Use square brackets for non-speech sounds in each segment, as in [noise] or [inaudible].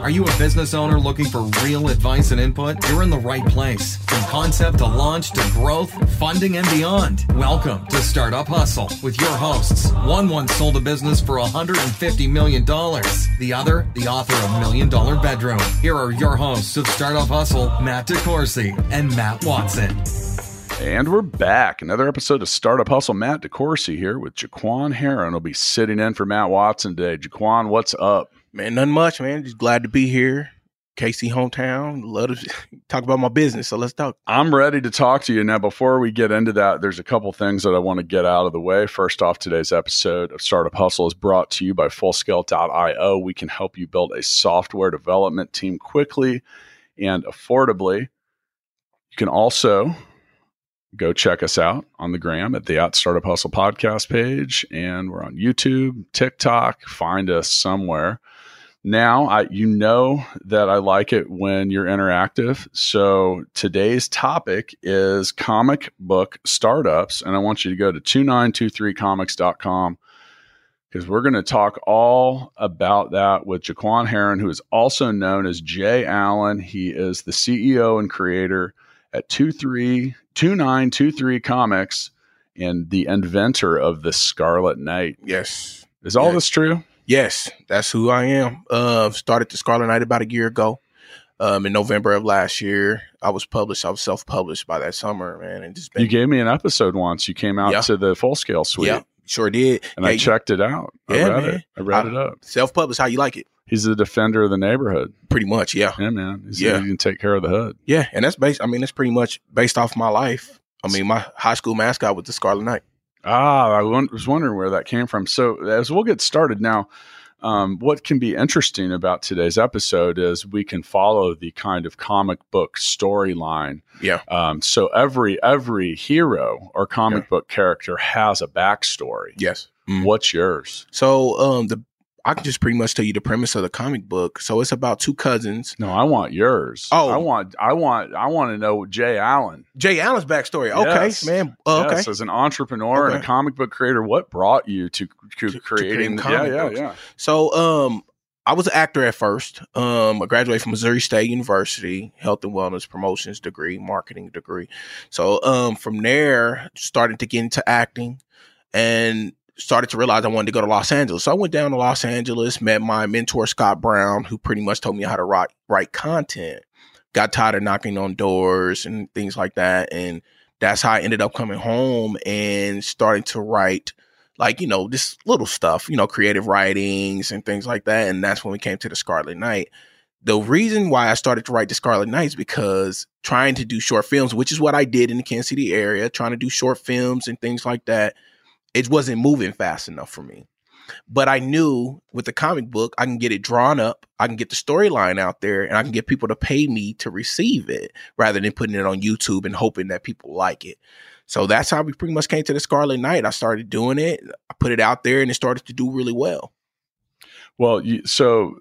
Are you a business owner looking for real advice and input? You're in the right place. From concept to launch to growth, funding, and beyond. Welcome to Startup Hustle with your hosts. One once sold a business for $150 million. The other, the author of Million Dollar Bedroom. Here are your hosts of Startup Hustle, Matt DeCoursey and Matt Watson. And we're back. Another episode of Startup Hustle. Matt DeCoursey here with Juaquan Herron. will be sitting in for Matt Watson today. Juaquan, what's up? Man, nothing much, man. Just glad to be here. KC hometown. Love to [laughs] talk about my business. So let's talk. I'm ready to talk to you. Now, before we get into that, there's a couple things that I want to get out of the way. First off, today's episode of Startup Hustle is brought to you by Fullscale.io. We can help you build a software development team quickly and affordably. You can also go check us out on the gram at the at startup hustle podcast page and we're on youtube tiktok find us somewhere now I, you know that i like it when you're interactive so today's topic is comic book startups and i want you to go to 2923comics.com because we're going to talk all about that with Juaquan Herron, who is also known as Jay Allen. He is the CEO and creator at 2923 Comics and the inventor of the Scarlet Knight. Yes. Is all yes. this true? Yes, that's who I am. Uh, started the Scarlet Knight about a year ago. Um, in November of last year, I was published. I was self-published by that summer, man. And just been, you gave me an episode once. You came out yeah. to the full scale suite. Yeah, sure did. And I checked it out. I yeah, read man. it. I read I, it up. Self-published. How you like it? He's the defender of the neighborhood. Pretty much, yeah. Yeah, man. He's yeah, he can take care of the hood. Yeah, and that's based. I mean, that's pretty much based off my life. I mean, my high school mascot was the Scarlet Knight. Ah, I was wondering where that came from. So, as we'll get started now, um, what can be interesting about today's episode is we can follow the kind of comic book storyline. Yeah. Um, so every every hero or comic yeah. book character has a backstory. Yes. Mm. What's yours? So um, the I can just pretty much tell you the premise of the comic book. So it's about two cousins. No, I want yours. Oh, I want, I want, I want to know Jay Allen. Jay Allen's backstory. Okay, yes. man. Uh, yes, as an entrepreneur okay. and a comic book creator, what brought you to, to, to creating? To yeah, yeah, yeah. So, um, I was an actor at first. Um, I graduated from Missouri State University, health and wellness promotions degree, marketing degree. So, um, from there, started to get into acting, and started to realize I wanted to go to Los Angeles. So I went down to Los Angeles, met my mentor Scott Brown, who pretty much told me how to write write content. Got tired of knocking on doors and things like that, and that's how I ended up coming home and starting to write like you know this little stuff, you know, creative writings and things like that. And that's when we came to the Scarlet Knight. The reason why I started to write the Scarlet Knight is because trying to do short films, which is what I did in the Kansas City area, trying to do short films and things like that it wasn't moving fast enough for me. But I knew with the comic book, I can get it drawn up, I can get the storyline out there, and I can get people to pay me to receive it rather than putting it on YouTube and hoping that people like it. So that's how we pretty much came to the Scarlet Knight. I started doing it, I put it out there, and it started to do really well. Well, so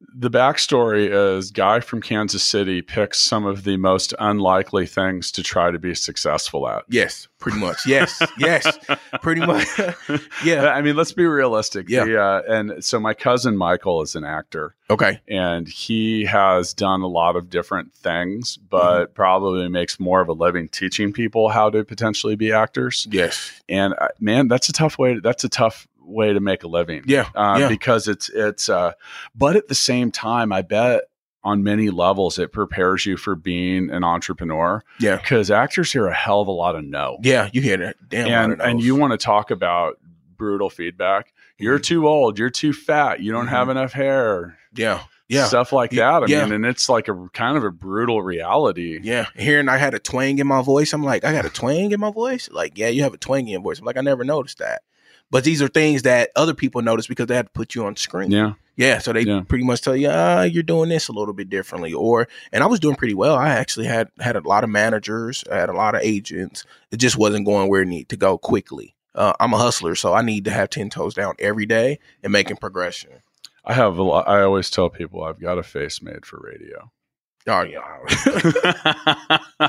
the backstory is guy from Kansas City picks some of the most unlikely things to try to be successful at. Yes, pretty much. Yes, yes, pretty much. [laughs] yeah. I mean, let's be realistic. Yeah. The, uh, and so my cousin Michael is an actor. Okay. And he has done a lot of different things, but mm-hmm. probably makes more of a living teaching people how to potentially be actors. Yes. And uh, man, that's a tough way. To, that's a tough way to make a living. Yeah, uh, yeah. because it's it's. Uh, but at the same time, I bet on many levels it prepares you for being an entrepreneur. Yeah, because actors hear a hell of a lot of no. Yeah, you hear that damn and and you want to talk about brutal feedback. You're mm-hmm. too old. You're too fat. You don't mm-hmm. have enough hair. Yeah. Yeah. Stuff like that. I yeah. mean, and it's like a kind of a brutal reality. Yeah. Hearing I had a twang in my voice, I'm like, I got a twang in my voice? Like, yeah, you have a twang in your voice. I'm like, I never noticed that. But these are things that other people notice because they have to put you on screen. Yeah. Yeah. So they yeah. pretty much tell you, ah, you're doing this a little bit differently. Or and I was doing pretty well. I actually had had a lot of managers, I had a lot of agents. It just wasn't going where it needed to go quickly. Uh, I'm a hustler, so I need to have ten toes down every day and making progression. I have a lot, I always tell people I've got a face made for radio. Oh yeah.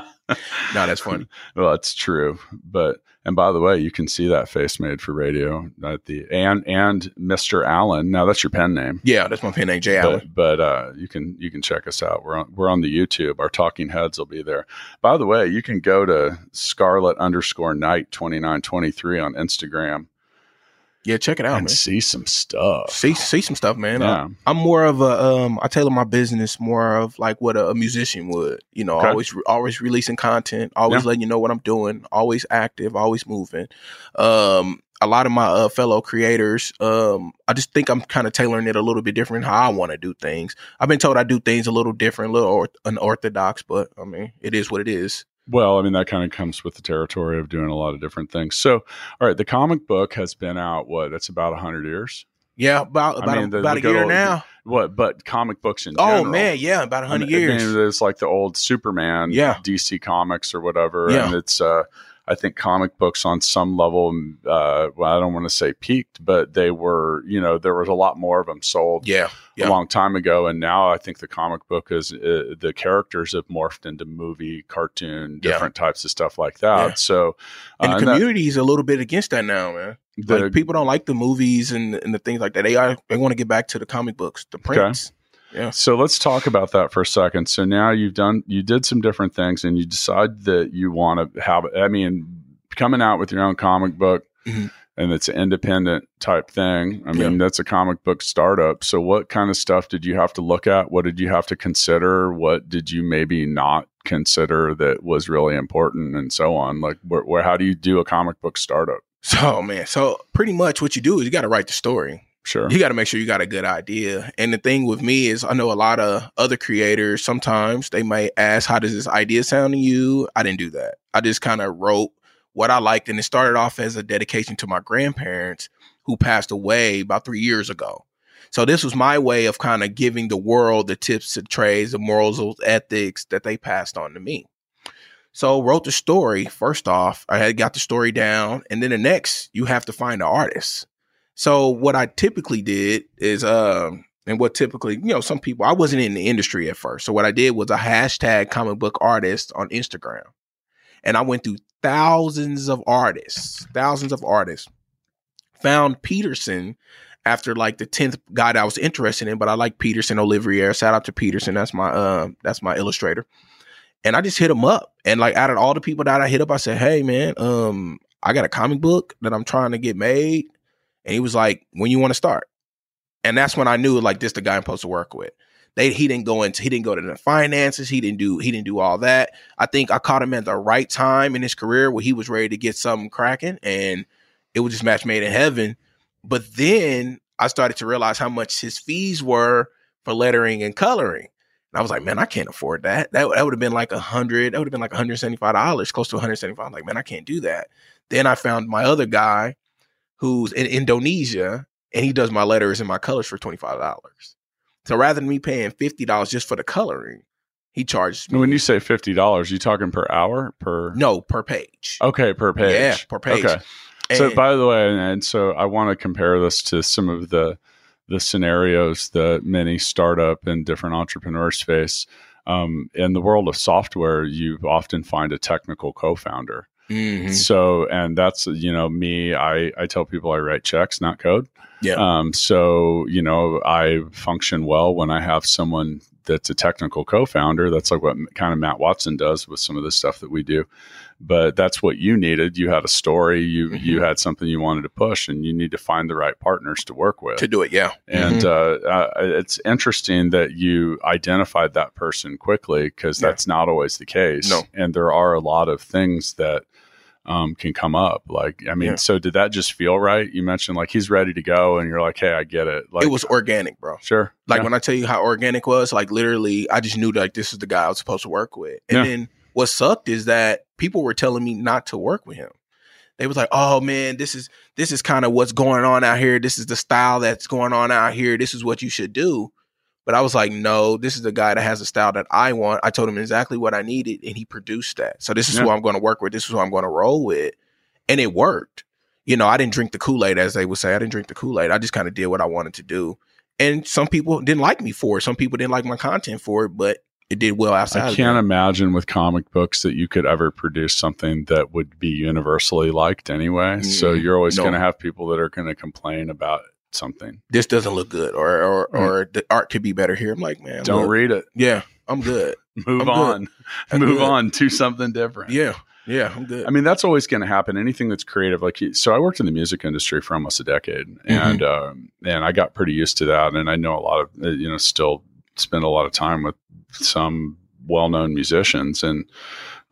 [laughs] [laughs] [laughs] [laughs] no, as funny. well, it's true. But and by the way, you can see that face made for radio at the and and Mr. Allen. Now that's your pen name. Yeah, that's my pen name, Jay Allen. But, but uh, you can you can check us out. We're on we're on the YouTube. Our talking heads will be there. By the way, you can go to Scarlet underscore Knight twenty nine twenty three on Instagram Yeah, check it out, and man. see some stuff. See see some stuff, man. Yeah. I, I'm more of a um I tailor my business more of like what a, a musician would. You know, Okay. always always releasing content, always letting you know what I'm doing, always active, always moving. Um a lot of my uh, fellow creators, um, I just think I'm kind of tailoring it a little bit different how I want to do things. I've been told I do things a little different, a little or- unorthodox, but I mean, it is what it is. Well, I mean, that kind of comes with the territory of doing a lot of different things. So, all right, the comic book has been out, what, it's about 100 years? Yeah, about I about, mean, the- a, about a year old- now. What, but comic books in Oh general. man, yeah, about I hundred mean, years. I mean, it's like the old Superman, Yeah. DC Comics or whatever. Yeah. And it's, uh, I think comic books on some level, uh, well, I don't want to say peaked, but they were, you know, there was a lot more of them sold yeah, yeah. a long time ago. And now I think the comic book is, uh, the characters have morphed into movie, cartoon, Yeah. different types of stuff like that. Yeah. So, and uh, the and that- community is a little bit against that now, man. the- like people don't like the movies and and the things like that. They are they want to get back to the comic books, the prints. Yeah. So let's talk about that for a second. So now you've done, you did some different things, and you decide that you want to have. I mean, coming out with your own comic book, Mhm. and it's an independent type thing. I mean, Yeah. that's a comic book startup. So what kind of stuff did you have to look at? What did you have to consider? What did you maybe not consider that was really important, and so on? Like, where, where how do you do a comic book startup? So man, so pretty much what you do is you got to write the story. Sure. You got to make sure you got a good idea. And the thing with me is, I know a lot of other creators. Sometimes they might ask, "How does this idea sound to you?" I didn't do that. I just kind of wrote what I liked, and it started off as a dedication to my grandparents who passed away about three years ago. So this was my way of kind of giving the world the tips and trades, the morals, those ethics that they passed on to me. So wrote the story. First off, I had got the story down, and then the next, you have to find the artist. So what I typically did is, um, and what typically, you know, some people, I wasn't in the industry at first. So what I did was a hashtag comic book artist on Instagram, and I went through thousands of artists, thousands of artists. Found Peterson after like the tenth guy that I was interested in, but I like Peterson Olivier. Shout out to Peterson. That's my uh, that's my illustrator. And I just hit him up. And like out of all the people that I hit up, I said, Hey man, um, I got a comic book that I'm trying to get made. And he was like, When you want to start? And that's when I knew like this the guy I'm supposed to work with. They he didn't go into he didn't go to the finances, he didn't do he didn't do all that. I think I caught him at the right time in his career where he was ready to get something cracking and it was just match made in heaven. But then I started to realize how much his fees were for lettering and coloring. And I was like, man, I can't afford that. That, that would have been like a hundred, that would have been like $175, close to 175 I'm like, man, I can't do that. Then I found my other guy who's in Indonesia and he does my letters and my colors for $25. So rather than me paying $50 just for the coloring, he charged me When you say fifty dollars, you talking per hour per? no per page. Okay, per page. Yeah, per page. Okay. so by the way, and, and so I want to compare this to some of the the scenarios that many startup and different entrepreneurs face. Um, in the world of software, you often find a technical co-founder. Mhm. So, and that's you know me. I I tell people I write checks, not code. Yeah. Um. So you know I function well when I have someone that's a technical co-founder. That's like what kind of Matt Watson does with some of the stuff that we do. But that's what you needed. You had a story. You Mhm. you had something you wanted to push, and you need to find the right partners to work with. to do it, yeah. And Mhm. uh, uh, it's interesting that you identified that person quickly because Yeah. that's not always the case. No. And there are a lot of things that um, can come up. Like, I mean, Yeah. so did that just feel right? You mentioned like he's ready to go, and you're like, hey, I get it. Like, it was organic, bro. sure. Like Yeah. when I tell you how organic was, like literally, I just knew like this is the guy I was supposed to work with. And Yeah. then what sucked is that people were telling me not to work with him. They was like, "Oh man, this is this is kind of what's going on out here. This is the style that's going on out here. This is what you should do." But I was like, "No, this is the guy that has the style that I want." I told him exactly what I needed, and he produced that. So this is who I'm going to work with. This is who I'm going to roll with, and it worked. You know, I didn't drink the Kool Aid, as they would say. I didn't drink the Kool Aid. I just kind of did what I wanted to do and some people didn't like me for it. Some people didn't like my content for it, but it did well outside. I can't imagine with comic books that you could ever produce something that would be universally liked anyway. So Mm, you're always no. going to have people that are going to complain about something. This doesn't look good, or or Right. or the art could be better here. I'm like, man, Don't look, read it. Yeah, I'm good. [laughs] Move I'm on. I'm Move good. on to something different. Yeah, yeah, I'm good. I mean, that's always going to happen. Anything that's creative, like so, I worked in the music industry for almost a decade, Mm-hmm. and um, and I got pretty used to that. And I know a lot of uh, you know still spend a lot of time with some well-known musicians, and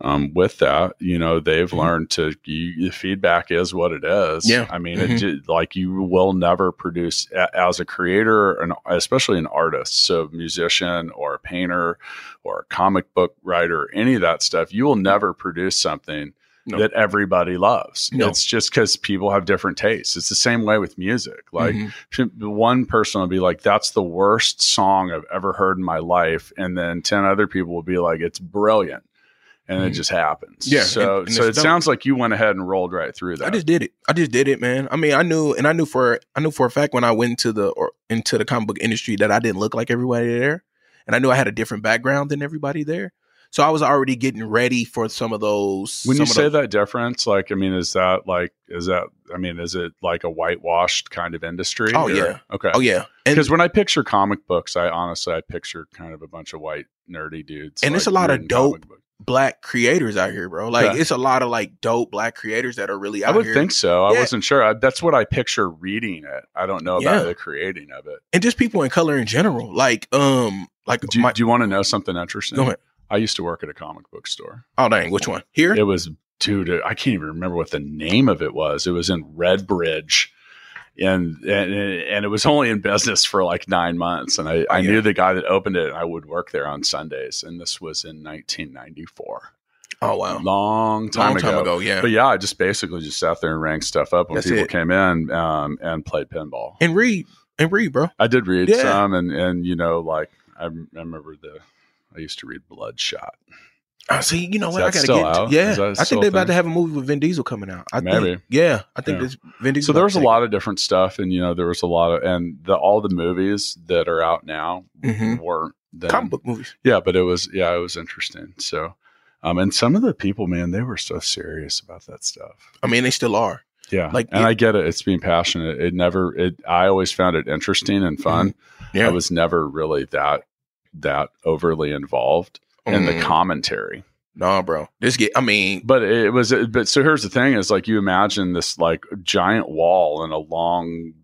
um, with that, you know, they've Mhm. learned to you, the feedback is what it is. Yeah. I mean, Mhm. it, like you will never produce a- as a creator, and especially an artist, so musician or a painter or a comic book writer, any of that stuff, you will never produce something No. that everybody loves. No. It's just because people have different tastes. It's the same way with music. Like Mhm. one person will be like, "That's the worst song I've ever heard in my life," and then ten other people will be like, "It's brilliant," and it Mhm. just happens. Yeah, So and- and so it sounds like you went ahead and rolled right through that. I just did it. I just did it, man. I mean, I knew, and I knew for I knew for a fact when I went into the or into the comic book industry that I didn't look like everybody there, and I knew I had a different background than everybody there. So I was already getting ready for some of those. when you say those- that difference, like, I mean, is that like, is that, I mean, is it like a whitewashed kind of industry? Oh, or- yeah. Okay. oh yeah, Because when I picture comic books, I honestly I picture kind of a bunch of white nerdy dudes, And it's a lot of dope. Black creators out here, bro. Like Yeah. it's a lot of like dope black creators that are really I would here. think so. I wasn't sure. I, that's what I picture reading it. I don't know about Yeah. the creating of it. and just people in color in general. Like um, like Do you, my, do you want to know something interesting? Go ahead. I used to work at a comic book store. oh dang, which one here? It was, dude, I can't even remember what the name of it was. It was in Redbridge. And, and and it was only in business for like nine months, and I, I Oh, yeah. knew the guy that opened it. and I would work there on Sundays, and this was in 1994, Oh wow, long time, long time ago. ago, yeah. But yeah, I just basically just sat there and rang stuff up when That's people it. came in um, and played pinball. and read and read, bro. I did read Yeah. some, and and you know, like I, I remember the I used to read Bloodshot. I see. You know what? I gotta get. out? To, yeah, I think they're about to have a movie with Vin Diesel coming out. I Maybe. Think, yeah, I think Yeah. this Vin Diesel. So there was a lot of different stuff, and you know, there was a lot of and the all the movies that are out now Mhm. weren't then. comic book movies. Yeah, but it was yeah, it was interesting. So, um, and some of the people, man, they were so serious about that stuff. I mean, they still are. Yeah, Like, and it- I get it. It's being passionate. It never. It. I always found it interesting and fun. Mm-hmm. Yeah. I was never really that that overly involved in the Mm. commentary. Nah, bro. This get. I mean, But it was. But so here's the thing: is like you imagine this like giant wall in a long,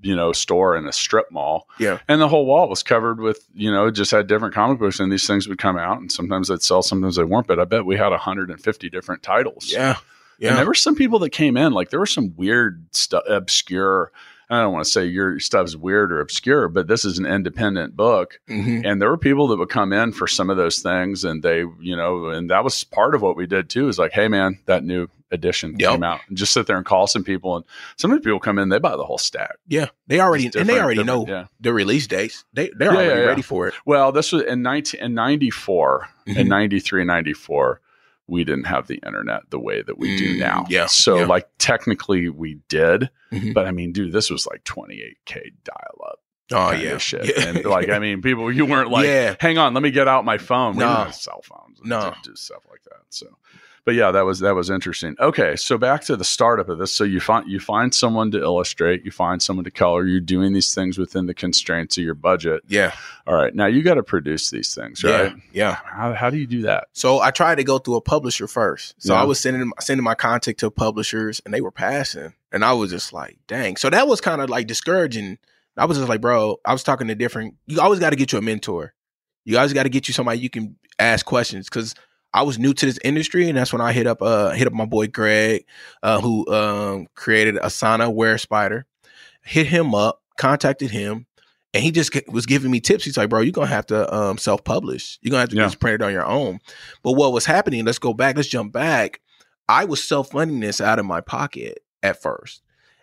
you know, store in a strip mall. Yeah. and the whole wall was covered with you know just had different comic books, and these things would come out, and sometimes they'd sell, sometimes they weren't. But I bet we had 150 different titles. yeah, yeah. And there were some people that came in, like there were some weird stuff, obscure. I don't want to say your stuff's weird or obscure, but this is an independent book. Mhm. And there were people that would come in for some of those things. And they, you know, and that was part of what we did too is like, hey, man, that new edition Yep. came out. And just sit there and call some people. And some of the people come in, they buy the whole stack. yeah. They already and they already know Yeah. the release dates. They they're Yeah, already yeah, ready for it. Well, this was in 19, in 94, in Mhm. 93, 94, we didn't have the internet the way that we do Mm, now. yeah, So, yeah. like, technically we did, Mhm. but I mean, dude, this was like 28K dial up. Oh yeah, shit. Yeah. And like, I mean, people, you weren't like, Yeah. hang on, let me get out my phone. We No. cell phones. No. do, stuff like that. So, but yeah, that was that was interesting. Okay, so back to the startup of this. So you find you find someone to illustrate, you find someone to color. You're doing these things within the constraints of your budget. yeah, All right, now you got to produce these things, right? yeah, yeah. How, how do you do that? So I tried to go through a publisher first. So Yeah. I was sending sending my contact to publishers, and they were passing, and I was just like, dang. So that was kind of like discouraging. I was just like, bro, I was talking to different. You always got to get you a mentor. You always got to get you somebody you can ask questions because I was new to this industry, and that's when I hit up uh hit up my boy Greg, uh, who um created Asana Wear Spider. Hit him up, contacted him, and he just was giving me tips. He's like, "Bro, you're gonna have to um self publish. You're gonna have to Yeah. just print it on your own." But what was happening? Let's go back. Let's jump back. I was self funding this out of my pocket at first,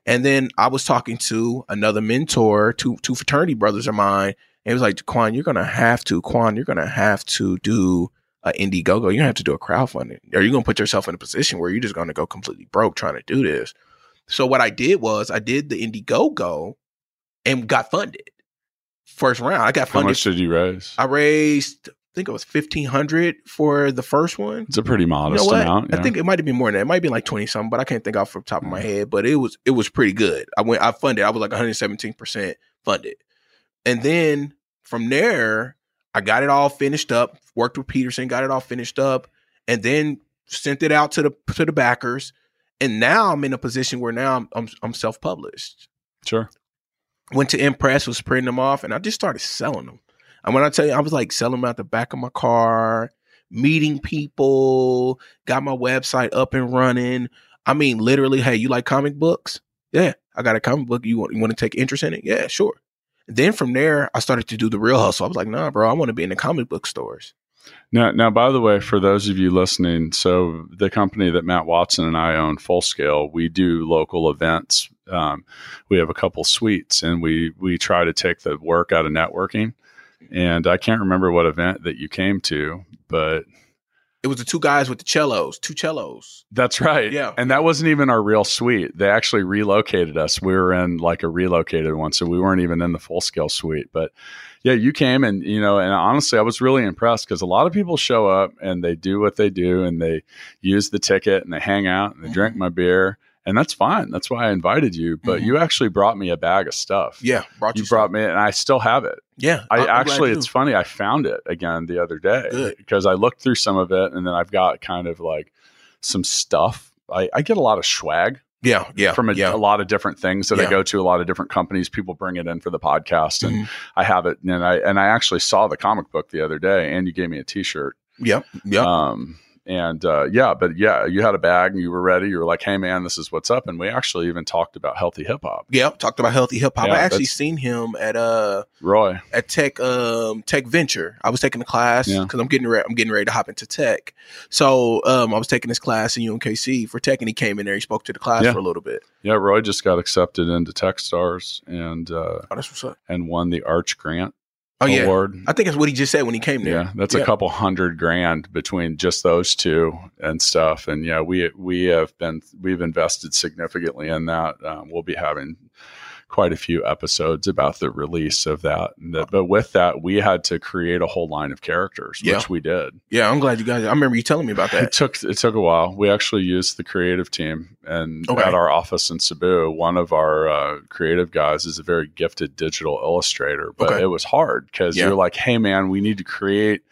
and then I was talking to another mentor, two two fraternity brothers of mine, and it was like, "Quan, you're gonna have to. Quan, you're gonna have to do." a Indiegogo, you're gonna have to do a crowdfunding, or you're gonna put yourself in a position where you're just gonna go completely broke trying to do this. So what I did was I did the Indiegogo and got funded. First round, I got How funded. much did you raise? I raised think it was fifteen hundred for the first one. It's a pretty You modest know what? amount. I think it might have been more than that. It might have been like twenty something, but I can't think off the top of my head. But it was it was pretty good. I went I funded. I was like one hundred seventeen percent funded, and then from there I got it all finished up. Worked with Peterson, got it all finished up, and then sent it out to the to the backers. And now I'm in a position where now I'm I'm, I'm self published. sure. Went to Impress, was printing them off, and I just started selling them. And when I tell you, I was like selling them out the back of my car, meeting people, got my website up and running. I mean, literally, hey, you like comic books? Yeah, I got a comic book. You want you want to take interest in it? Yeah, sure. Then from there, I started to do the real hustle. I was like, nah, bro, I want to be in the comic book stores. Now, now, by the way, for those of you listening, so the company that Matt Watson and I own, Full Scale, we do local events. Um, we have a couple suites, and we we try to take the work out of networking. And I can't remember what event that you came to, but It was the two guys with the cellos, two cellos. that's right. Yeah. And that wasn't even our real suite. They actually relocated us. We were in like a relocated one, so we weren't even in the full scale suite. But yeah, you came and you know, and honestly, I was really impressed because a lot of people show up and they do what they do and they use the ticket and they hang out and they drink mm-hmm. my beer. And that's fine. That's why I invited you. But Mhm. you actually brought me a bag of stuff. Yeah, brought You you, brought me, and I still have it. Yeah, I I'm actually, it's funny. I found it again the other day Good. because I looked through some of it, and then I've got kind of like some stuff. I, I get a lot of swag yeah, yeah, from a, yeah. a lot of different things that I go to. A lot of different companies. People bring it in for the podcast, and Mhm. I have it. And I and I actually saw the comic book the other day, and you gave me a T-shirt. Yep, yep. Um, and uh, yeah, but yeah, you had a bag, and you were ready. You were like, "Hey, man, this is what's up." And we actually even talked about healthy hip hop. Yep, talked about healthy hip hop. Yeah, I actually seen him at uh Roy, at Tech um Tech Venture. I was taking a class Yeah. because I'm getting ready. I'm getting ready to hop into Tech. So um I was taking this class in UMKC for Tech, and he came in there. He spoke to the class Yeah. for a little bit. yeah, Roy just got accepted into Tech Stars and uh, Oh, that's what's up. and won the Arch Grant Oh yeah, award. I think that's what he just said when he came there. Yeah, that's Yeah. a couple hundred grand between just those two and stuff. And yeah, we we have been we've invested significantly in that. Um, we'll be having quite a few episodes about the release of that. But with that, we had to create a whole line of characters, Yeah. which we did. Yeah, I'm glad you guys. I remember you telling me about [laughs] that. It took it took a while. We actually used the creative team, and Okay. at our office in Cebu, one of our uh, creative guys is a very gifted digital illustrator. But Okay. it was hard because Yeah. you're like, "Hey, man, we need to create."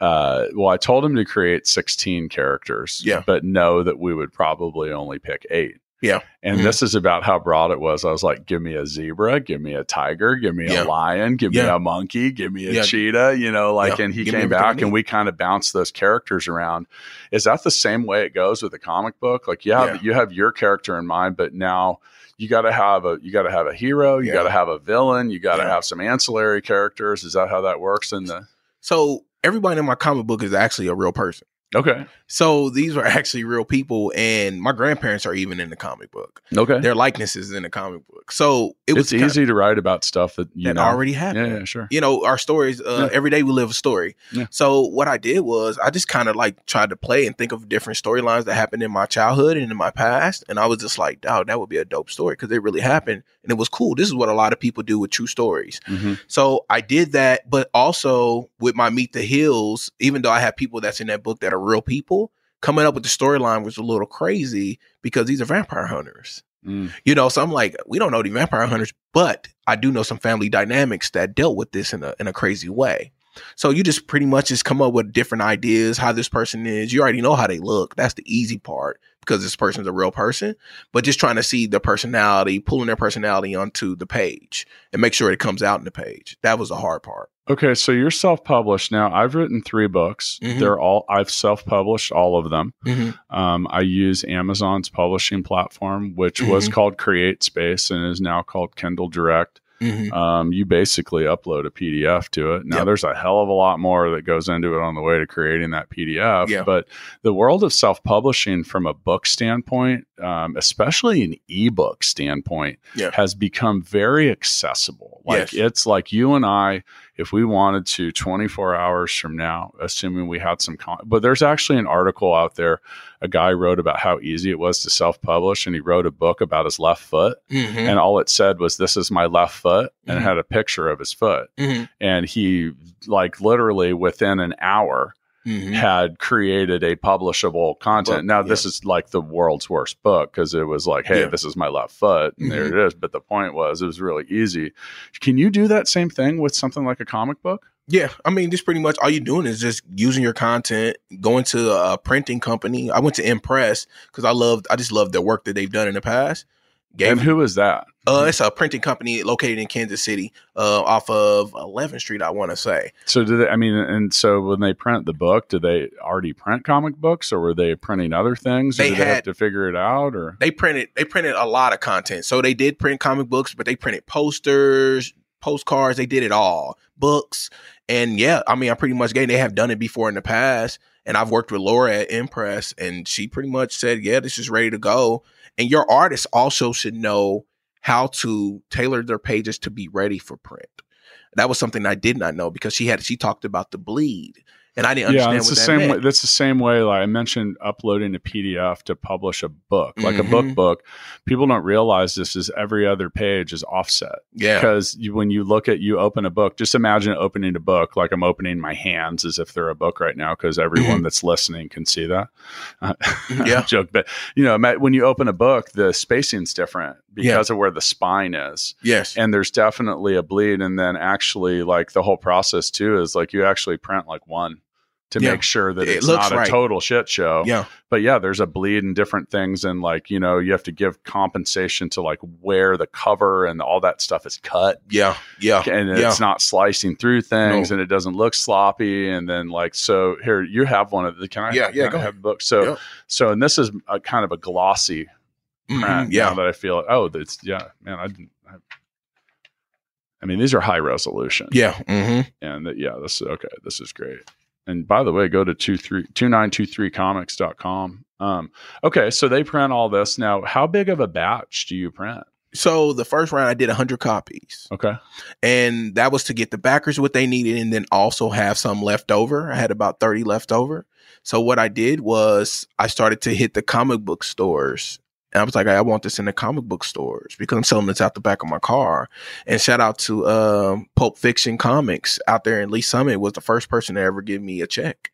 Uh, well, I told him to create 16 characters, Yeah. but know that we would probably only pick eight. Yeah. And Mhm. this is about how broad it was. I was like, give me a zebra, give me a tiger, give me Yeah. a lion, give me a monkey, give me a Yeah. cheetah, you know, like, Yeah. and he Give came back and we kind of bounced those characters around. Is that the same way it goes with a comic book? Like, you have, Yeah. you have your character in mind, but now you got to have a, you got to have a hero, you Yeah. got to have a villain, you got to Yeah. have some ancillary characters. Is that how that works in the, So everybody in my comic book is actually a real person. Okay. So these were [laughs] actually real people, and my grandparents are even in the comic book. Okay. Their likenesses in the comic book. So it was it's easy to write about stuff that you that know. already happened. Yeah, yeah, sure. you know our stories uh, Yeah. every day we live a story Yeah. so what i did was i just kind of like tried to play and think of different storylines that happened in my childhood and in my past and i was just like oh that would be a dope story because it really happened and it was cool this is what a lot of people do with true stories Mhm. so i did that but also with my meet the hills even though i have people that's in that book that are real people coming up with the storyline was a little crazy because these are vampire hunters Mm. you know, so I'm like, we don't know the vampire hunters, but I do know some family dynamics that dealt with this in a in a crazy way. So you just pretty much just come up with different ideas how this person is. You already know how they look. That's the easy part because this person's a real person. But just trying to see the personality, pulling their personality onto the page and make sure it comes out in the page. That was the hard part. Okay, so you're self-published now. I've written three books. Mhm. They're all I've self-published all of them. Mm-hmm. Um, I use Amazon's publishing platform, which was Mhm. called Create Space and is now called Kindle Direct. Mm-hmm. Um, you basically upload a PDF to it. Now, Yep. there's a hell of a lot more that goes into it on the way to creating that PDF. Yeah. But the world of self-publishing, from a book standpoint, um, especially an ebook standpoint, Yeah. has become very accessible. Like Yes. it's like you and I, if we wanted to, 24 hours from now, assuming we had some, con- but there's actually an article out there. A guy wrote about how easy it was to self-publish, and he wrote a book about his left foot, Mhm. and all it said was, "This is my left foot," and Mhm. it had a picture of his foot, Mhm. and he like literally within an hour Mhm. had created a publishable content. Now, this is like the world's worst book because it was like, hey, Yeah. this is my left foot, and there Mhm. it is. But the point was, it was really easy. Can you do that same thing with something like a comic book? Yeah, I mean, just pretty much all you're doing is just using your content, going to a printing company. I went to Impress because I loved, I just loved the work that they've done in the past. Gave and who is that? Uh, it's a printing company located in Kansas City, uh, off of 11th Street, I want to say. So, do they? I mean, and so when they print the book, do they already print comic books, or were they printing other things? Or They did they have had- to figure it out, or They printed, they printed a lot of content. So they did print comic books, but they printed posters, postcards. They did it all, books, and yeah, I mean, I pretty much gave. They have done it before in the past, and I've worked with Laura at Impress, and she pretty much said, "Yeah, this is ready to go." And your artists also should know how to tailor their pages to be ready for print. That was something I did not know because she had she talked about the bleed, and I didn't yeah, it's the that same way. That's the same way. Like I mentioned, uploading a PDF to publish a book, like a book book. People don't realize this is every other page is offset. Yeah, because you, when you look at you open a book just imagine opening a book like i'm opening my hands as if they're a book right now because everyone that's listening can see that [laughs] Uh, Mm-hmm. [laughs] Yeah. joke but you know when you open a book the spacing's different because of where the spine is yes, and there's definitely a bleed and then actually like the whole process too is like you actually print like one to Yeah. make sure that It it's not right. a total shit show yeah, but yeah, there's a bleed and different things, and like you know, you have to give compensation to like where the cover and all that stuff is cut, yeah, yeah, and yeah. it's not slicing through things, No. and it doesn't look sloppy, and then like so here you have one of the can I Yeah, yeah, go have ahead. a book so Yeah. so and this is a kind of a glossy Mhm, print yeah. now that I feel oh that's yeah man I didn't I, I mean these are high resolution Yeah. hmm and that, yeah, this is okay. This is great. And by the way, go to two three two nine two three comics.com. Um, okay, so they print all this. Now, how big of a batch do you print? So the first round, I did 100 copies, Okay. and that was to get the backers what they needed, and then also have some left over. I had about 30 left over. So what I did was I started to hit the comic book stores. And I was like, I want this in the comic book stores because I'm selling this out the back of my car. And shout out to um, Pulp Fiction Comics out there in Lee Summit was the first person to ever give me a check.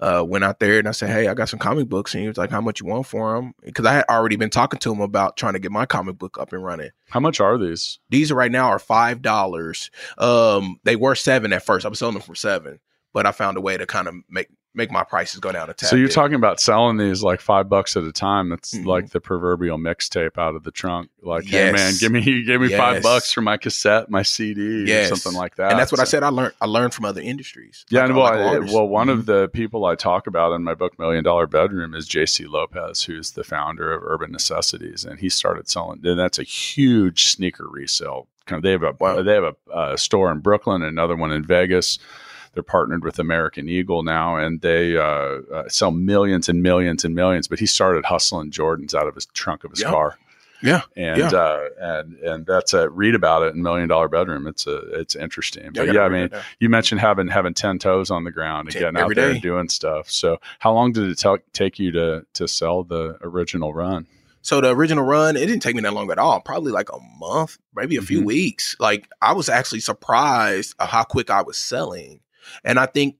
uh, went out there and I said, "Hey, I got some comic books," and he was like, "How much you want for them?" Because I had already been talking to him about trying to get my comic book up and running. How much are these? These right now are five dollars. Um, they were seven at first. I was selling them for seven, but I found a way to kind of make make my prices go down a tad. So you're bit. talking about selling these like five bucks at a time. That's Mhm. like the proverbial mixtape out of the trunk. Like, hey man, give me give me five bucks for my cassette, my CD, Yes. or something like that. and that's what I said. I learned. I learned from other industries. Yeah, Like- and well, like I- well, one Mhm. of the people I talk about in my book Million Dollar Bedroom is Jaysse Lopez, who's the founder of Urban Necessities, and he started selling. And that's a huge sneaker resale. Kind of, they have a Wow. they have a, uh store in Brooklyn, another one in Vegas. They're partnered with American Eagle now, and they uh, uh, sell millions and millions and millions. But he started hustling Jordans out of his trunk of his Yeah. car. Yeah. and Yeah. uh, and and that's a read about it in Million Dollar Bedroom. It's a it's interesting. But yeah, I mean, you mentioned having having ten toes on the ground and getting out there day. and doing stuff. So, how long did it ta- take you to to sell the original run? So the original run, it didn't take me that long at all. Probably like a month, maybe a few Mhm. weeks. Like I was actually surprised how quick I was selling. And I think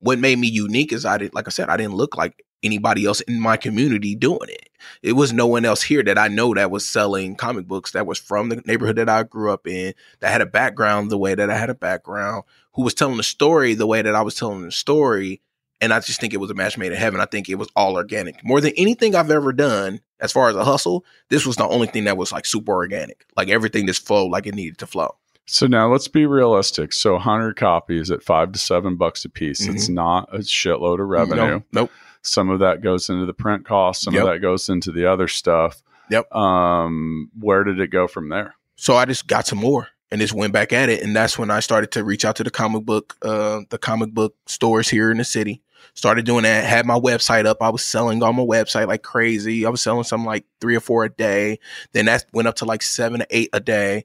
what made me unique is I did, like I said, I didn't look like anybody else in my community doing it. It was no one else here that I know that was selling comic books that was from the neighborhood that I grew up in, that had a background the way that I had a background, who was telling the story the way that I was telling the story. And I just think it was a match made in heaven. I think it was all organic. More than anything I've ever done as far as a hustle, this was the only thing that was like super organic. Like everything just flowed like it needed to flow. So now let's be realistic. So 100 copies at five to seven bucks a piece. Mm-hmm. It's not a shitload of revenue. No, nope. Some of that goes into the print cost. Some Yep. of that goes into the other stuff. Yep. Um, where did it go from there? So I just got some more and just went back at it. And that's when I started to reach out to the comic book, uh, the comic book stores here in the city. Started doing that. Had my website up. I was selling on my website like crazy. I was selling something like three or four a day. Then that went up to like seven to eight a day.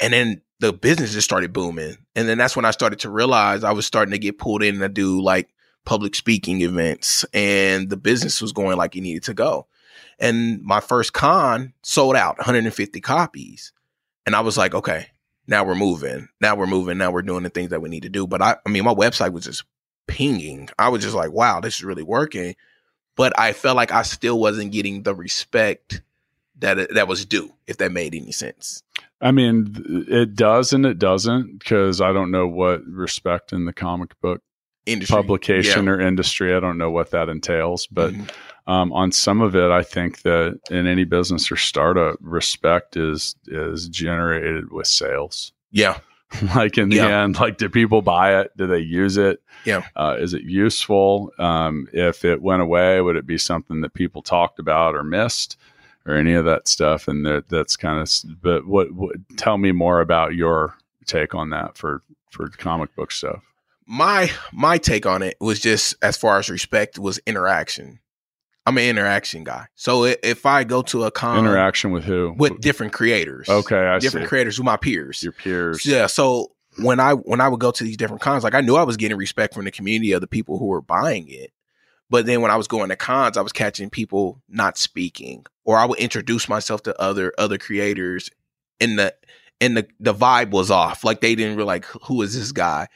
And then the business just started booming. And then that's when I started to realize I was starting to get pulled in to do like public speaking events and the business was going like it needed to go. And my first con sold out 150 copies. And I was like, okay, now we're moving. Now we're moving. Now we're doing the things that we need to do. But I, I mean, my website was just pinging. I was just like, wow, this is really working. But I felt like I still wasn't getting the respect that that was due, if that made any sense. I mean, it does and it doesn't because I don't know what respect in the comic book Industry. publication Yeah. or industry. I don't know what that entails, but Mhm. um, on some of it, I think that in any business or startup, respect is is generated with sales. yeah, [laughs] like in the Yeah. end, like do people buy it? Do they use it? Yeah. Uh, is it useful? Um, if it went away, would it be something that people talked about or missed, or any of that stuff? And that that's kind of. But what, what? Tell me more about your take on that for for comic book stuff. my my take on it was just as far as respect was interaction. I'm an interaction guy, so if I go to a con Interaction with who? With different creators, okay, I different see. creators with my peers, Your peers. Yeah. So when I when I would go to these different cons, like I knew I was getting respect from the community of the people who were buying it. But then when I was going to cons, I was catching people not speaking, or I would introduce myself to other other creators, and the and the the vibe was off. Like they didn't really like who is this guy.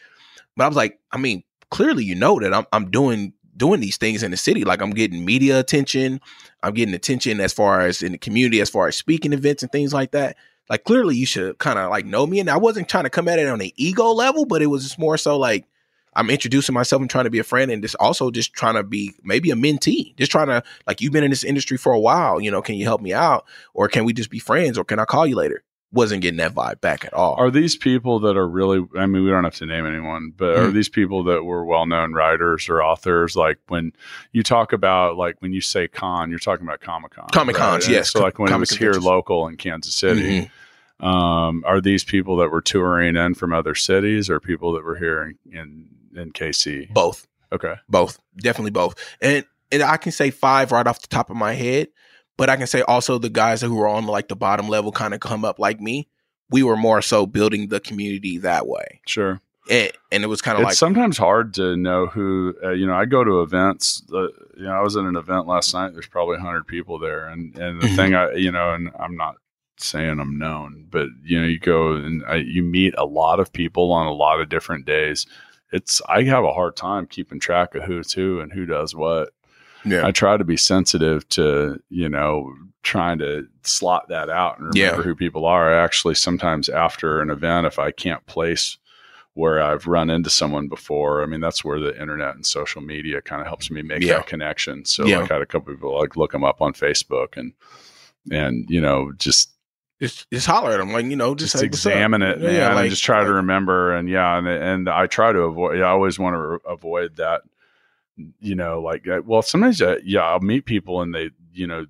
But I was like, I mean, clearly you know that I'm I'm doing doing these things in the city. Like I'm getting media attention, I'm getting attention as far as in the community, as far as speaking events and things like that like clearly you should kind of like know me and i wasn't trying to come at it on an ego level but it was just more so like i'm introducing myself and trying to be a friend and just also just trying to be maybe a mentee just trying to like you've been in this industry for a while you know can you help me out or can we just be friends or can i call you later wasn't getting that vibe back at all Are these people that are really? I mean, we don't have to name anyone, but are Mhm. these people that were well-known writers or authors? Like when you talk about, like when you say con, you're talking about Comic Con. Comic-Cons, And yes, So like when it was here local in Kansas City, Mhm. um, are these people that were touring in from other cities, or people that were here in in, in KC? both. Okay, both. Definitely both. And and i can say five right off the top of my head but i can say also the guys who were on like the bottom level kind of come up like me. We were more so building the community that way. Sure. and, and it was kind of like sometimes hard to know who uh, you know i go to events uh, you know i was at an event last night there's probably 100 people there and and the thing i you know and i'm not saying i'm known but you know you go and I, you meet a lot of people on a lot of different days it's i have a hard time keeping track of who's who and who does what yeah i try to be sensitive to you know trying to slot that out and remember Yeah. who people are I actually sometimes after an event if i can't place where I've run into someone before. I mean, that's where the internet and social media kind of helps me make Yeah. that connection. So like I had a couple people like look them up on Facebook and and you know just just just holler at them like you know just, just examine it, Yeah, man, yeah, and just try to remember. And yeah, and and I try to avoid. Yeah, I always want to avoid that. You know, like uh, well, sometimes uh, yeah, I'll meet people and they, you know,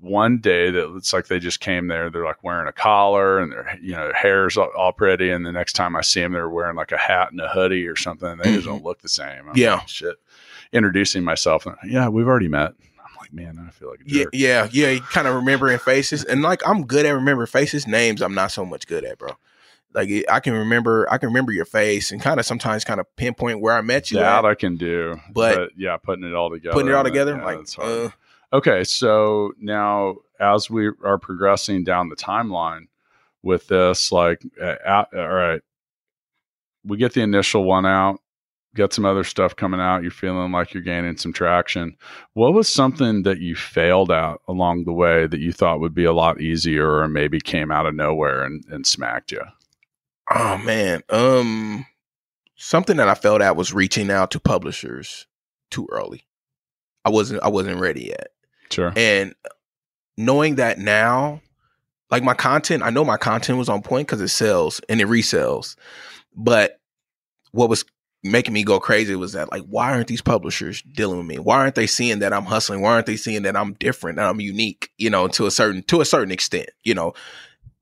one day that it's like they just came there. They're like wearing a collar and their you know hair's all, all pretty, and the next time I see them, they're wearing like a hat and a hoodie or something. And they just Mhm. don't look the same. I'm Yeah. like, shit. Introducing myself, and, yeah, we've already met. Like, man, I feel like a yeah yeah yeah you kind of remembering faces and like i'm good at remembering faces names i'm not so much good at bro. Like i can remember i can remember your face and kind of sometimes kind of pinpoint where i met you that at, I can do, But- but, yeah, putting it all together, putting it all together yeah, like uh, Okay, so now as we are progressing down the timeline with this, like, uh, all right, we get the initial one out, get some other stuff coming out. You're feeling like you're gaining some traction. What was something that you failed at along the way that you thought would be a lot easier, or maybe came out of nowhere and, and smacked you? oh man um something that i felt at was reaching out to publishers too early i wasn't i wasn't ready yet Sure. And knowing that now, like my content, I know my content was on point because it sells and it resells. But what was making me go crazy was that like, why aren't these publishers dealing with me? Why aren't they seeing that I'm hustling? Why aren't they seeing that I'm different, that I'm unique, you know, to a certain to a certain extent, you know?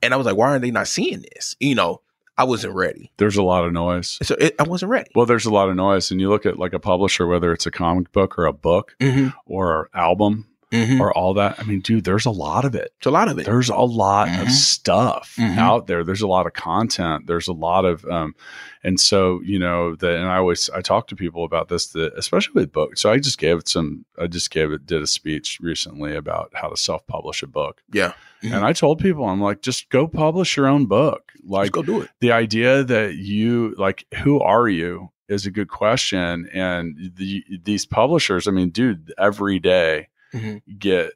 And I was like, why aren't they not seeing this? You know, I I wasn't ready. There's a lot of noise. So it, I wasn't ready. Well, there's a lot of noise, and you look at like a publisher, whether it's a comic book or a book Mm-hmm. or album Mm-hmm. or all that. I mean, dude, there's a lot of it. It's a lot of it. There's a lot Mhm. of stuff Mhm. out there. There's a lot of content. There's a lot of, um, and so you know that. And I always I talk to people about this, that especially with books. So I just gave it some. I just gave it did a speech recently about how to self publish a book, yeah. Mhm. and I told people I'm like, just go publish your own book. Like go do it. the idea that you like who are you is a good question and the, these publishers i mean dude every day Mhm. get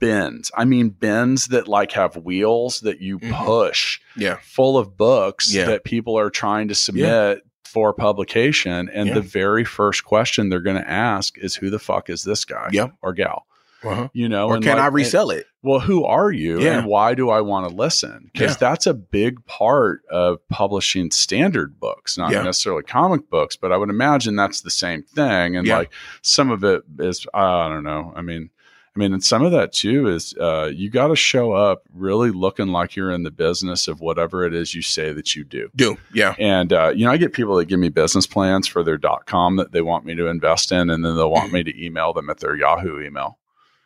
bins i mean bins that like have wheels that you Mhm. push Yeah. full of books Yeah. that people are trying to submit for publication and Yeah. the very first question they're going to ask is who the fuck is this guy Yep. or gal Uh-huh. you know Or and can like- I resell it? well, who are you Yeah. and why do I want to listen? Because Yeah. that's a big part of publishing standard books, not Yeah. necessarily comic books, but I would imagine that's the same thing. And Yeah. like some of it is, I don't know. I mean, I mean, and some of that too is uh, you got to show up really looking like you're in the business of whatever it is you say that you do. Do. Yeah. And uh, you know, I get people that give me business plans for their dot com that they want me to invest in, and then they'll want Mm-hmm. me to email them at their Yahoo email.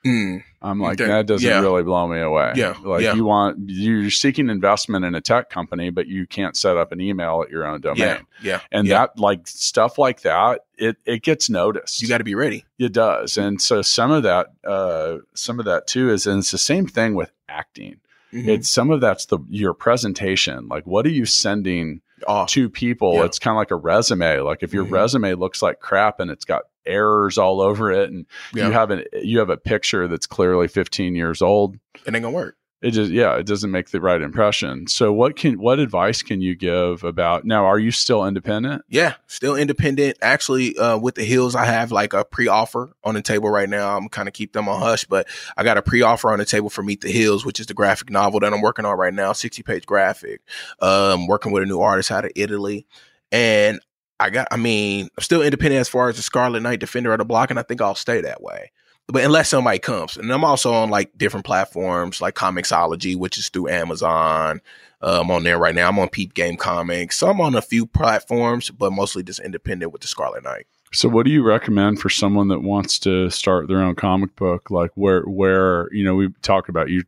Mm. I'm like, that doesn't Yeah. really blow me away. Yeah. Like Yeah. you want, you're seeking investment in a tech company, but you can't set up an email at your own domain. Yeah. Yeah. And yeah. that, like stuff like that, it, it gets noticed. you got to be ready. it does. And so some of that, uh, some of that too is, and it's the same thing with acting. Mhm. It's some of that's the, your presentation. Like, what are you sending oh, to people? Yeah. It's kind of like a resume. Like if your Mhm. resume looks like crap and it's got errors all over it and yeah. you have an you have a picture that's clearly 15 years old it ain't gonna work. it just yeah it doesn't make the right impression so what can what advice can you give about now are you still independent Yeah, still independent. Actually, uh, with the Hills, I have like a pre-offer on the table right now. I'm kind of keep them on hush, but I got a pre-offer on the table for Meet the Hills, which is the graphic novel that I'm working on right now, 60 page graphic. Um, working with a new artist out of Italy, and I got. I mean, I'm still independent as far as the Scarlet Knight Defender of the Block, and I think I'll stay that way. But unless somebody comes, and I'm also on like different platforms like Comixology, which is through Amazon. Uh, I'm on there right now. I'm on Peep Game Comix. So I'm on a few platforms, but mostly just independent with the Scarlet Knight. So what do you recommend for someone that wants to start their own comic book like where where you know we talked about you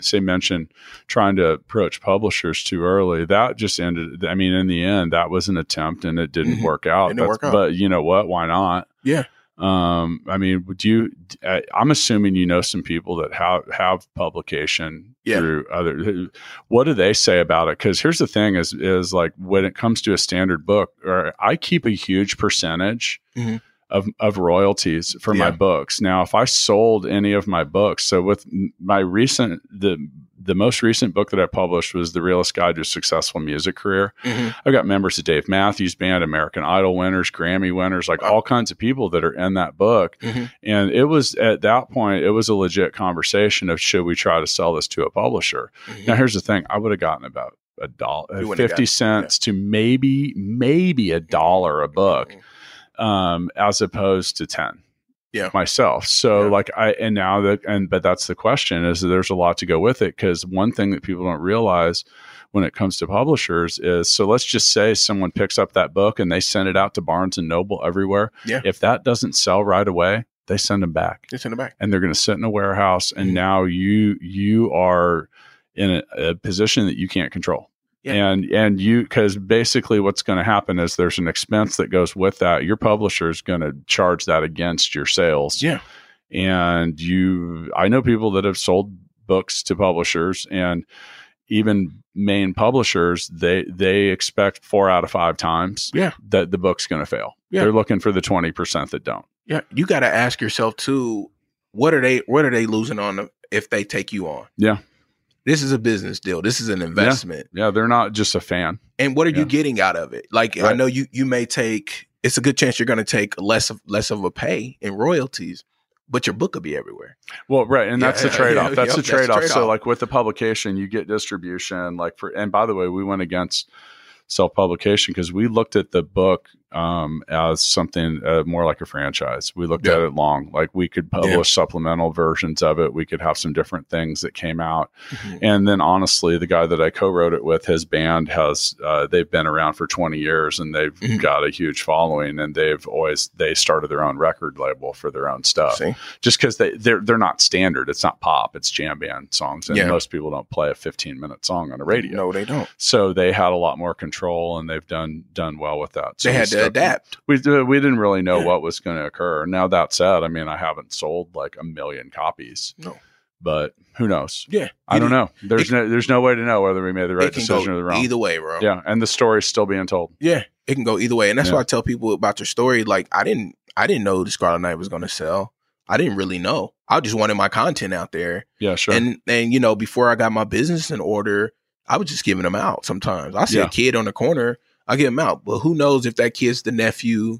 say mention trying to approach publishers too early that just ended i mean in the end that was an attempt and it didn't Mhm. work out didn't work out. but you know what why not Yeah. Um i mean would you I- i'm assuming you know some people that have have publication Yeah. through other what do they say about it because here's the thing is is like when it comes to a standard book or i keep a huge percentage Mhm. of, of royalties for my books now if i sold any of my books so with my recent the the most recent book that i published was the realist guide to a successful music career Mhm. I've got members of Dave Matthews Band, American Idol winners, Grammy winners, like Wow. all kinds of people that are in that book. Mhm. And it was at that point, it was a legit conversation of should we try to sell this to a publisher? Mhm. Now, here's the thing: I would have gotten about a dollar, You wouldn't have fifty gotten- cents to maybe maybe a dollar a book, Mhm. um, as opposed to ten Yeah. myself. So Yeah. like I and now that and but that's the question is there's a lot to go with it because one thing that people don't realize when it comes to publishers is so let's just say someone picks up that book and they send it out to Barnes and Noble everywhere. Yeah. If that doesn't sell right away, they send them back It's in the back. and they're going to sit in a warehouse and Mhm. now you you are in a, a position that you can't control. Yeah. And and you because basically what's going to happen is there's an expense that goes with that. Your publisher is going to charge that against your sales. Yeah. And you, I know people that have sold books to publishers and even main publishers they they expect four out of five times Yeah. that the book's going to fail. Yeah. They're looking for the twenty percent that don't. Yeah. You got to ask yourself too, what are they, what are they losing on if they take you on? Yeah. This is a business deal. This is an investment. Yeah, they're not just a fan. And what are Yeah. you getting out of it? Like I know you, you may take, it's a good chance you're going to take less of, less of a pay in royalties, but your book will be everywhere. Well, right, and Yeah, that's the trade off. yeah, [laughs] that's the trade off. So, like with the publication, you get distribution. Like for, and by the way, we went against self publication because we looked at the book um, as something uh, more like a franchise. We looked Yeah. at it long. Like we could publish supplemental versions of it. We could have some different things that came out. Mhm. And then honestly, the guy that I co-wrote it with, his band has uh, they've been around for 20 years and they've Mhm. got a huge following and they've always they started their own record label for their own stuff See? just because they they're they're not standard. It's not pop. It's jam band songs, and Yeah. most people don't play a 15 minute song on a radio. No, they don't. So they had a lot more control, and they've done done well with that. So They had to stuck- adapt. We did- we didn't really know Yeah. what was going to occur. Now that said, I mean, I haven't sold like a million copies, No. but who knows? Yeah. I don't know. There's it- no there's no way to know whether we made the right it can decision or the wrong. either way, bro. Yeah, and the story's still being told. Yeah, it can go either way, and that's Yeah. why I tell people about your story. Like, I didn't, I didn't know the Scarlet Knight was going to sell. I didn't really know. I just wanted my content out there, Yeah, sure. and and you know, before I got my business in order, I was just giving them out. Sometimes I see Yeah. a kid on the corner, I give him out, but who knows if that kid's the nephew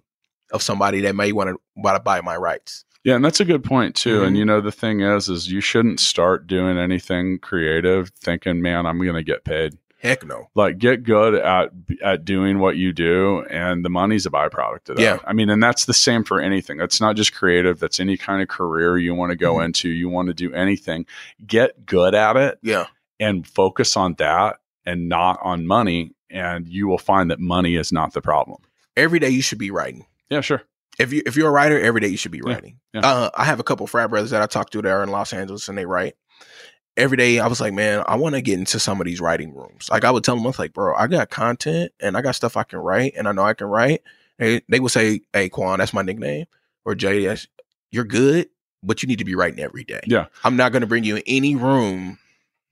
of somebody that may want to want to buy my rights. Yeah, and that's a good point too. And Mhm. you know, the thing is, is you shouldn't start doing anything creative thinking, "Man, I'm going to get paid." Heck no. Like, get good at at doing what you do, and the money's a byproduct of that. Yeah. I mean, and that's the same for anything. That's not just creative. That's any kind of career you want to go Mhm. into. You want to do anything. Get good at it Yeah, and focus on that, and not on money. And you will find that money is not the problem. every day you should be writing. Yeah, sure. If you if you're a writer, every day you should be writing. yeah. Uh, I have a couple frat brothers that I talk to that are in Los Angeles, and they write. Every day, I was like, man, I want to get into some of these writing rooms. Like, I would tell them, I was like, bro, I got content and I got stuff I can write, and I know I can write. They, they would say, hey, Quan, that's my nickname, or Jay, you're good, but you need to be writing every day. Yeah. I'm not going to bring you in any room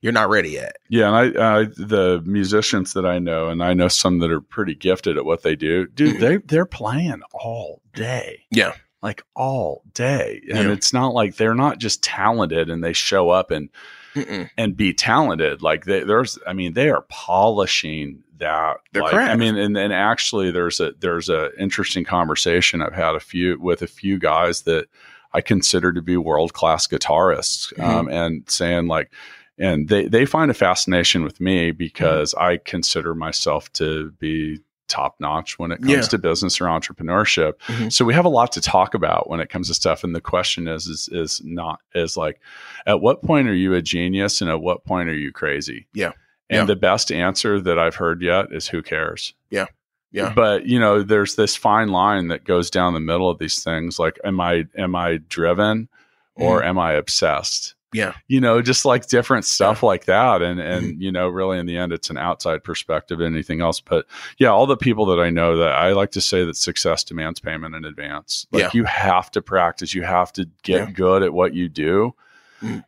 you're not ready yet. Yeah, and I, I the musicians that I know, and I know some that are pretty gifted at what they do. Dude, Mhm. they they're playing all day. Yeah. like all day, and Yeah. it's not like they're not just talented and they show up and Mm-mm. and be talented. Like they, there's, I mean, they are polishing that. Their like, I mean, and, and actually, there's a there's a interesting conversation I've had a few with a few guys that I consider to be world class guitarists, Mm-hmm. um, and saying like, and they they find a fascination with me because Mm-hmm. I consider myself to be top notch when it comes Yeah. to business or entrepreneurship. Mhm. So we have a lot to talk about when it comes to stuff. And the question is, is, is not, is like, at what point are you a genius and at what point are you crazy? Yeah. And Yeah. the best answer that I've heard yet is who cares? Yeah. Yeah. But you know, there's this fine line that goes down the middle of these things. Like, am I, am I driven or am I obsessed? Mm-hmm. Yeah. You know, just like different stuff like that. And, and, you know, really in the end, it's an outside perspective and anything else. But yeah, all the people that I know that I like to say that success demands payment in advance. Like Yeah. you have to practice, you have to get Yeah. good at what you do.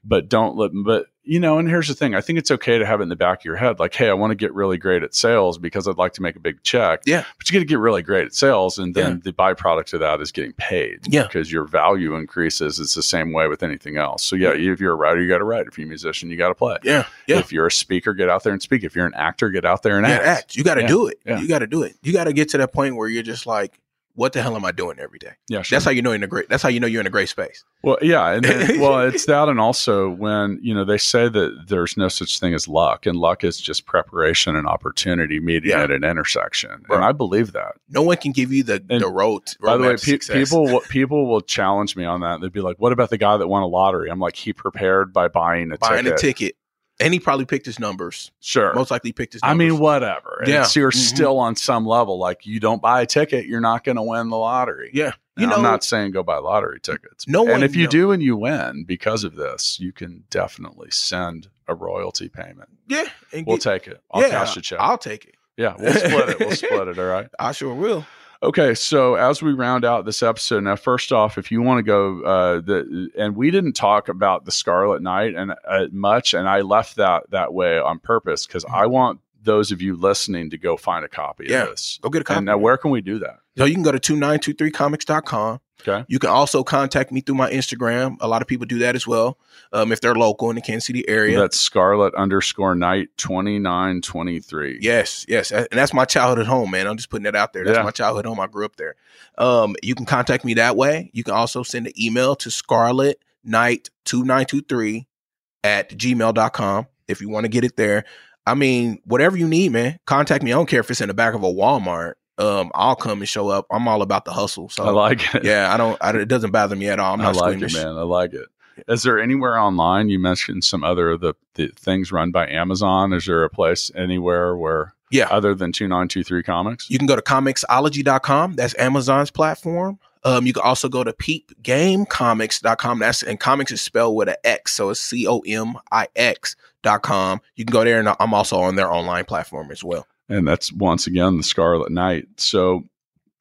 But don't let, but you know, and here's the thing. I think it's okay to have it in the back of your head. Like, Hey, I want to get really great at sales because I'd like to make a big check. Yeah. But you got to get really great at sales. And then Yeah. the byproduct of that is getting paid. Yeah. Because your value increases. It's the same way with anything else. So yeah, if you're a writer, you got to write. If you're a musician, you got to play. Yeah. Yeah. If you're a speaker, get out there and speak. If you're an actor, get out there and Yeah, act. act. You got to Yeah. do it. Yeah. You got to do it. You got to get to that point where you're just like, what the hell am I doing every day? Yeah, sure. That's how you know you're in a great. That's how you know you're in a great space. well, yeah, and then, [laughs] well, it's that, and also when you know they say that there's no such thing as luck, and luck is just preparation and opportunity meeting Yeah. at an intersection, Right. and I believe that. No one can give you the And the road. By the way, pe- people will- [laughs] people will challenge me on that. They'd be like, "What about the guy that won a lottery?" I'm like, "He prepared by buying a buying ticket." a ticket, and he probably picked his numbers. Sure. Most likely picked his. I mean, whatever. Yeah. It's, you're Mhm. still on some level. Like you don't buy a ticket, you're not going to win the lottery. yeah, you know, I'm not saying go buy lottery tickets. No and if you know- do and you win because of this, you can definitely send a royalty payment. yeah, and We'll get- take it. I'll yeah, cash a check. I'll take it. yeah, we'll split it. We'll [laughs] split it. All right. I sure will. Okay, so as we round out this episode, now first off, if you want to go, uh, the and we didn't talk about the Scarlet Knight and uh, much, and I left that that way on purpose because I want those of you listening to go find a copy Yeah. of this. Go get a copy. And now, where can we do that? So you can go to 2923comics.com. Okay. You can also contact me through my Instagram. A lot of people do that as well. Um, if they're local in the Kansas City area. That's Scarlet underscore Knight twenty nine twenty three. Yes, yes, and that's my childhood home, man. I'm just putting that out there. That's Yeah. my childhood home. I grew up there. Um, you can contact me that way. You can also send an email to Scarlet Knight two nine two three at gmail.com if you want to get it there. I mean, whatever you need, man. Contact me. I don't care if it's in the back of a Walmart. Um, I'll come and show up. I'm all about the hustle. So I like it. yeah, I don't. I, it doesn't bother me at all. I'm I like squeamish. it, man. I like it. Is there anywhere online? You mentioned some other of the, the things run by Amazon. Is there a place anywhere where Yeah. other than two nine two three comics? You can go to comixology.com. That's Amazon's platform. Um, you can also go to peepgamecomix.com. That's and comics is spelled with an X, so it's C O M I X dot com. You can go there, and I'm also on their online platform as well. And that's once again the Scarlet Knight. So,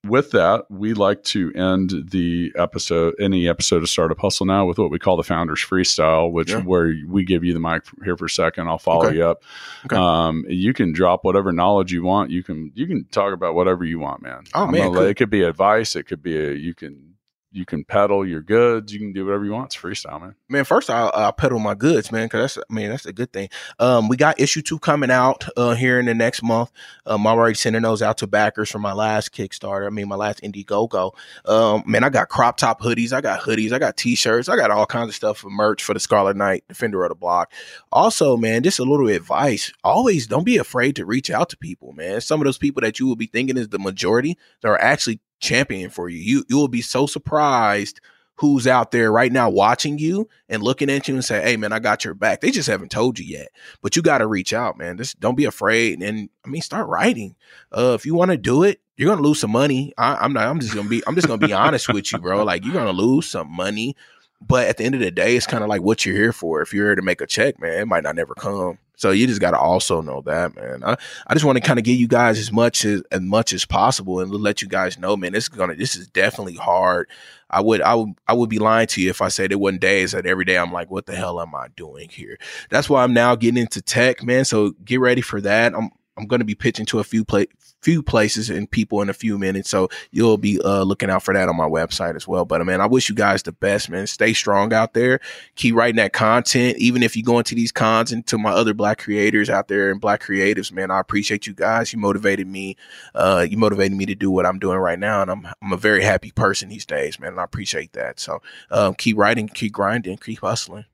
with that, we like to end the episode, any episode of Startup Hustle now, with what we call the Founders Freestyle, which Yeah. where we give you the mic here for a second. I'll follow Okay. you up. Okay. Um, you can drop whatever knowledge you want. You can you can talk about whatever you want, man. Oh, I'm man, gonna cool. it could be advice. It could be a, you can you can peddle your goods. You can do whatever you want. It's freestyle, man. Man, first I'll, I'll peddle my goods, man, because that's I mean that's a good thing. Um, we got issue two coming out uh, here in the next month. Um, I'm already sending those out to backers from my last Kickstarter. I mean my last Indiegogo. Um, man, I got crop top hoodies, I got hoodies, I got t-shirts, I got all kinds of stuff for merch for the Scarlet Knight, Defender of the Block. Also, man, just a little advice: always don't be afraid to reach out to people, man. Some of those people that you will be thinking is the majority that are actually championing for you. You you will be so surprised who's out there right now watching you and looking at you and say, "Hey, man, I got your back." They just haven't told you yet, but you got to reach out, man. Just don't be afraid, and I mean, start writing. Uh, if you want to do it, you're gonna lose some money. I, I'm not. I'm just gonna be. I'm just gonna be honest with you, bro. Like you're gonna lose some money, but at the end of the day, it's kind of like what you're here for. If you're here to make a check, man, it might not never come. So you just got to also know that, man. I, I just want to kind of give you guys as much as as much as possible and let you guys know, man. This is gonna. This is definitely hard. I would I would I would be lying to you if I said it wasn't days that every day I'm like, what the hell am I doing here? That's why I'm now getting into tech, man. So get ready for that. I'm I'm going to be pitching to a few pla- few places and people in a few minutes. So you'll be uh, looking out for that on my website as well. But man, I wish you guys the best, man. Stay strong out there. Keep writing that content. Even if you go into these cons and to my other black creators out there and black creatives, man, I appreciate you guys. You motivated me. Uh, you motivated me to do what I'm doing right now. And I'm, I'm a very happy person these days, man. And I appreciate that. So um, keep writing, keep grinding, keep hustling.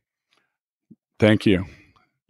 Thank you.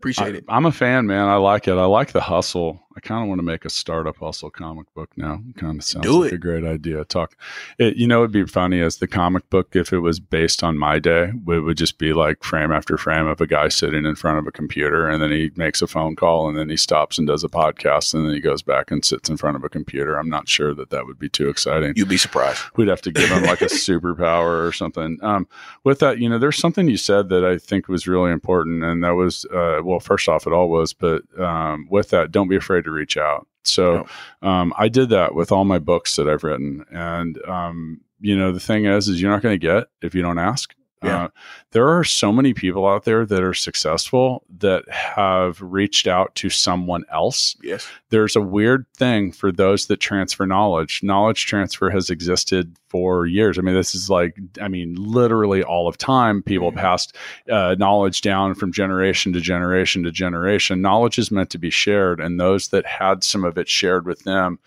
Appreciate I, it. I'm a fan, man. I like it. I like the hustle. I kind of want to make a startup hustle comic book now. Kind of sounds Do like it. a great idea. Talk, it, you know, it'd be funny as the comic book if it was based on my day. It would just be like frame after frame of a guy sitting in front of a computer, and then he makes a phone call, and then he stops and does a podcast, and then he goes back and sits in front of a computer. I'm not sure that that would be too exciting. You'd be surprised. We'd have to give him like a [laughs] superpower or something. Um, with that, you know, there's something you said that I think was really important, and that was, uh, well, first off, it all was, but um, with that, don't be afraid to reach out. So um, I did that with all my books that I've written, and um, you know, the thing is, is you're not going to get if you don't ask. Yeah. Uh, there are so many people out there that are successful that have reached out to someone else Yes. there's a weird thing for those that transfer knowledge. Knowledge transfer has existed for years. I mean, this is like, I mean, literally all of time, people Mhm. passed uh, knowledge down from generation to generation to generation. Knowledge is meant to be shared, and those that had some of it shared with them,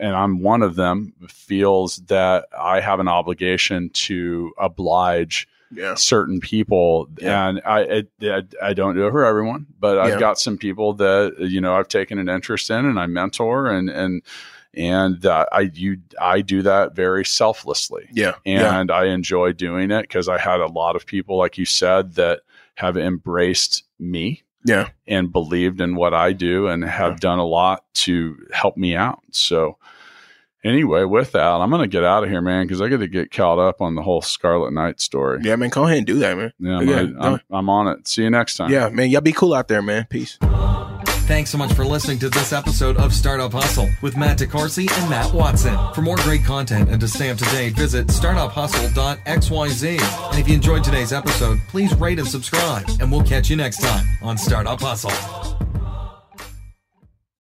and I'm one of them, feels that I have an obligation to oblige Yeah. certain people Yeah. and I, I I don't do it for everyone but I've got some people that you know I've taken an interest in and I mentor and and and uh, I you I do that very selflessly Yeah. yeah. and I enjoy doing it because I had a lot of people like you said that have embraced me Yeah. and believed in what I do and have Yeah. done a lot to help me out so anyway with that I'm gonna get out of here man because I got to get caught up on the whole Scarlet Knight story Yeah, man. Go ahead and do that, man. yeah, I'm, Yeah, gonna- I'm, I'm on it. See you next time. Yeah, man. Y'all be cool out there, man. Peace. Thanks so much for listening to this episode of Startup Hustle with Matt DeCoursey and Matt Watson. For more great content and to stay up to date, visit startuphustle.xyz. And if you enjoyed today's episode, please rate and subscribe, and we'll catch you next time on Startup Hustle.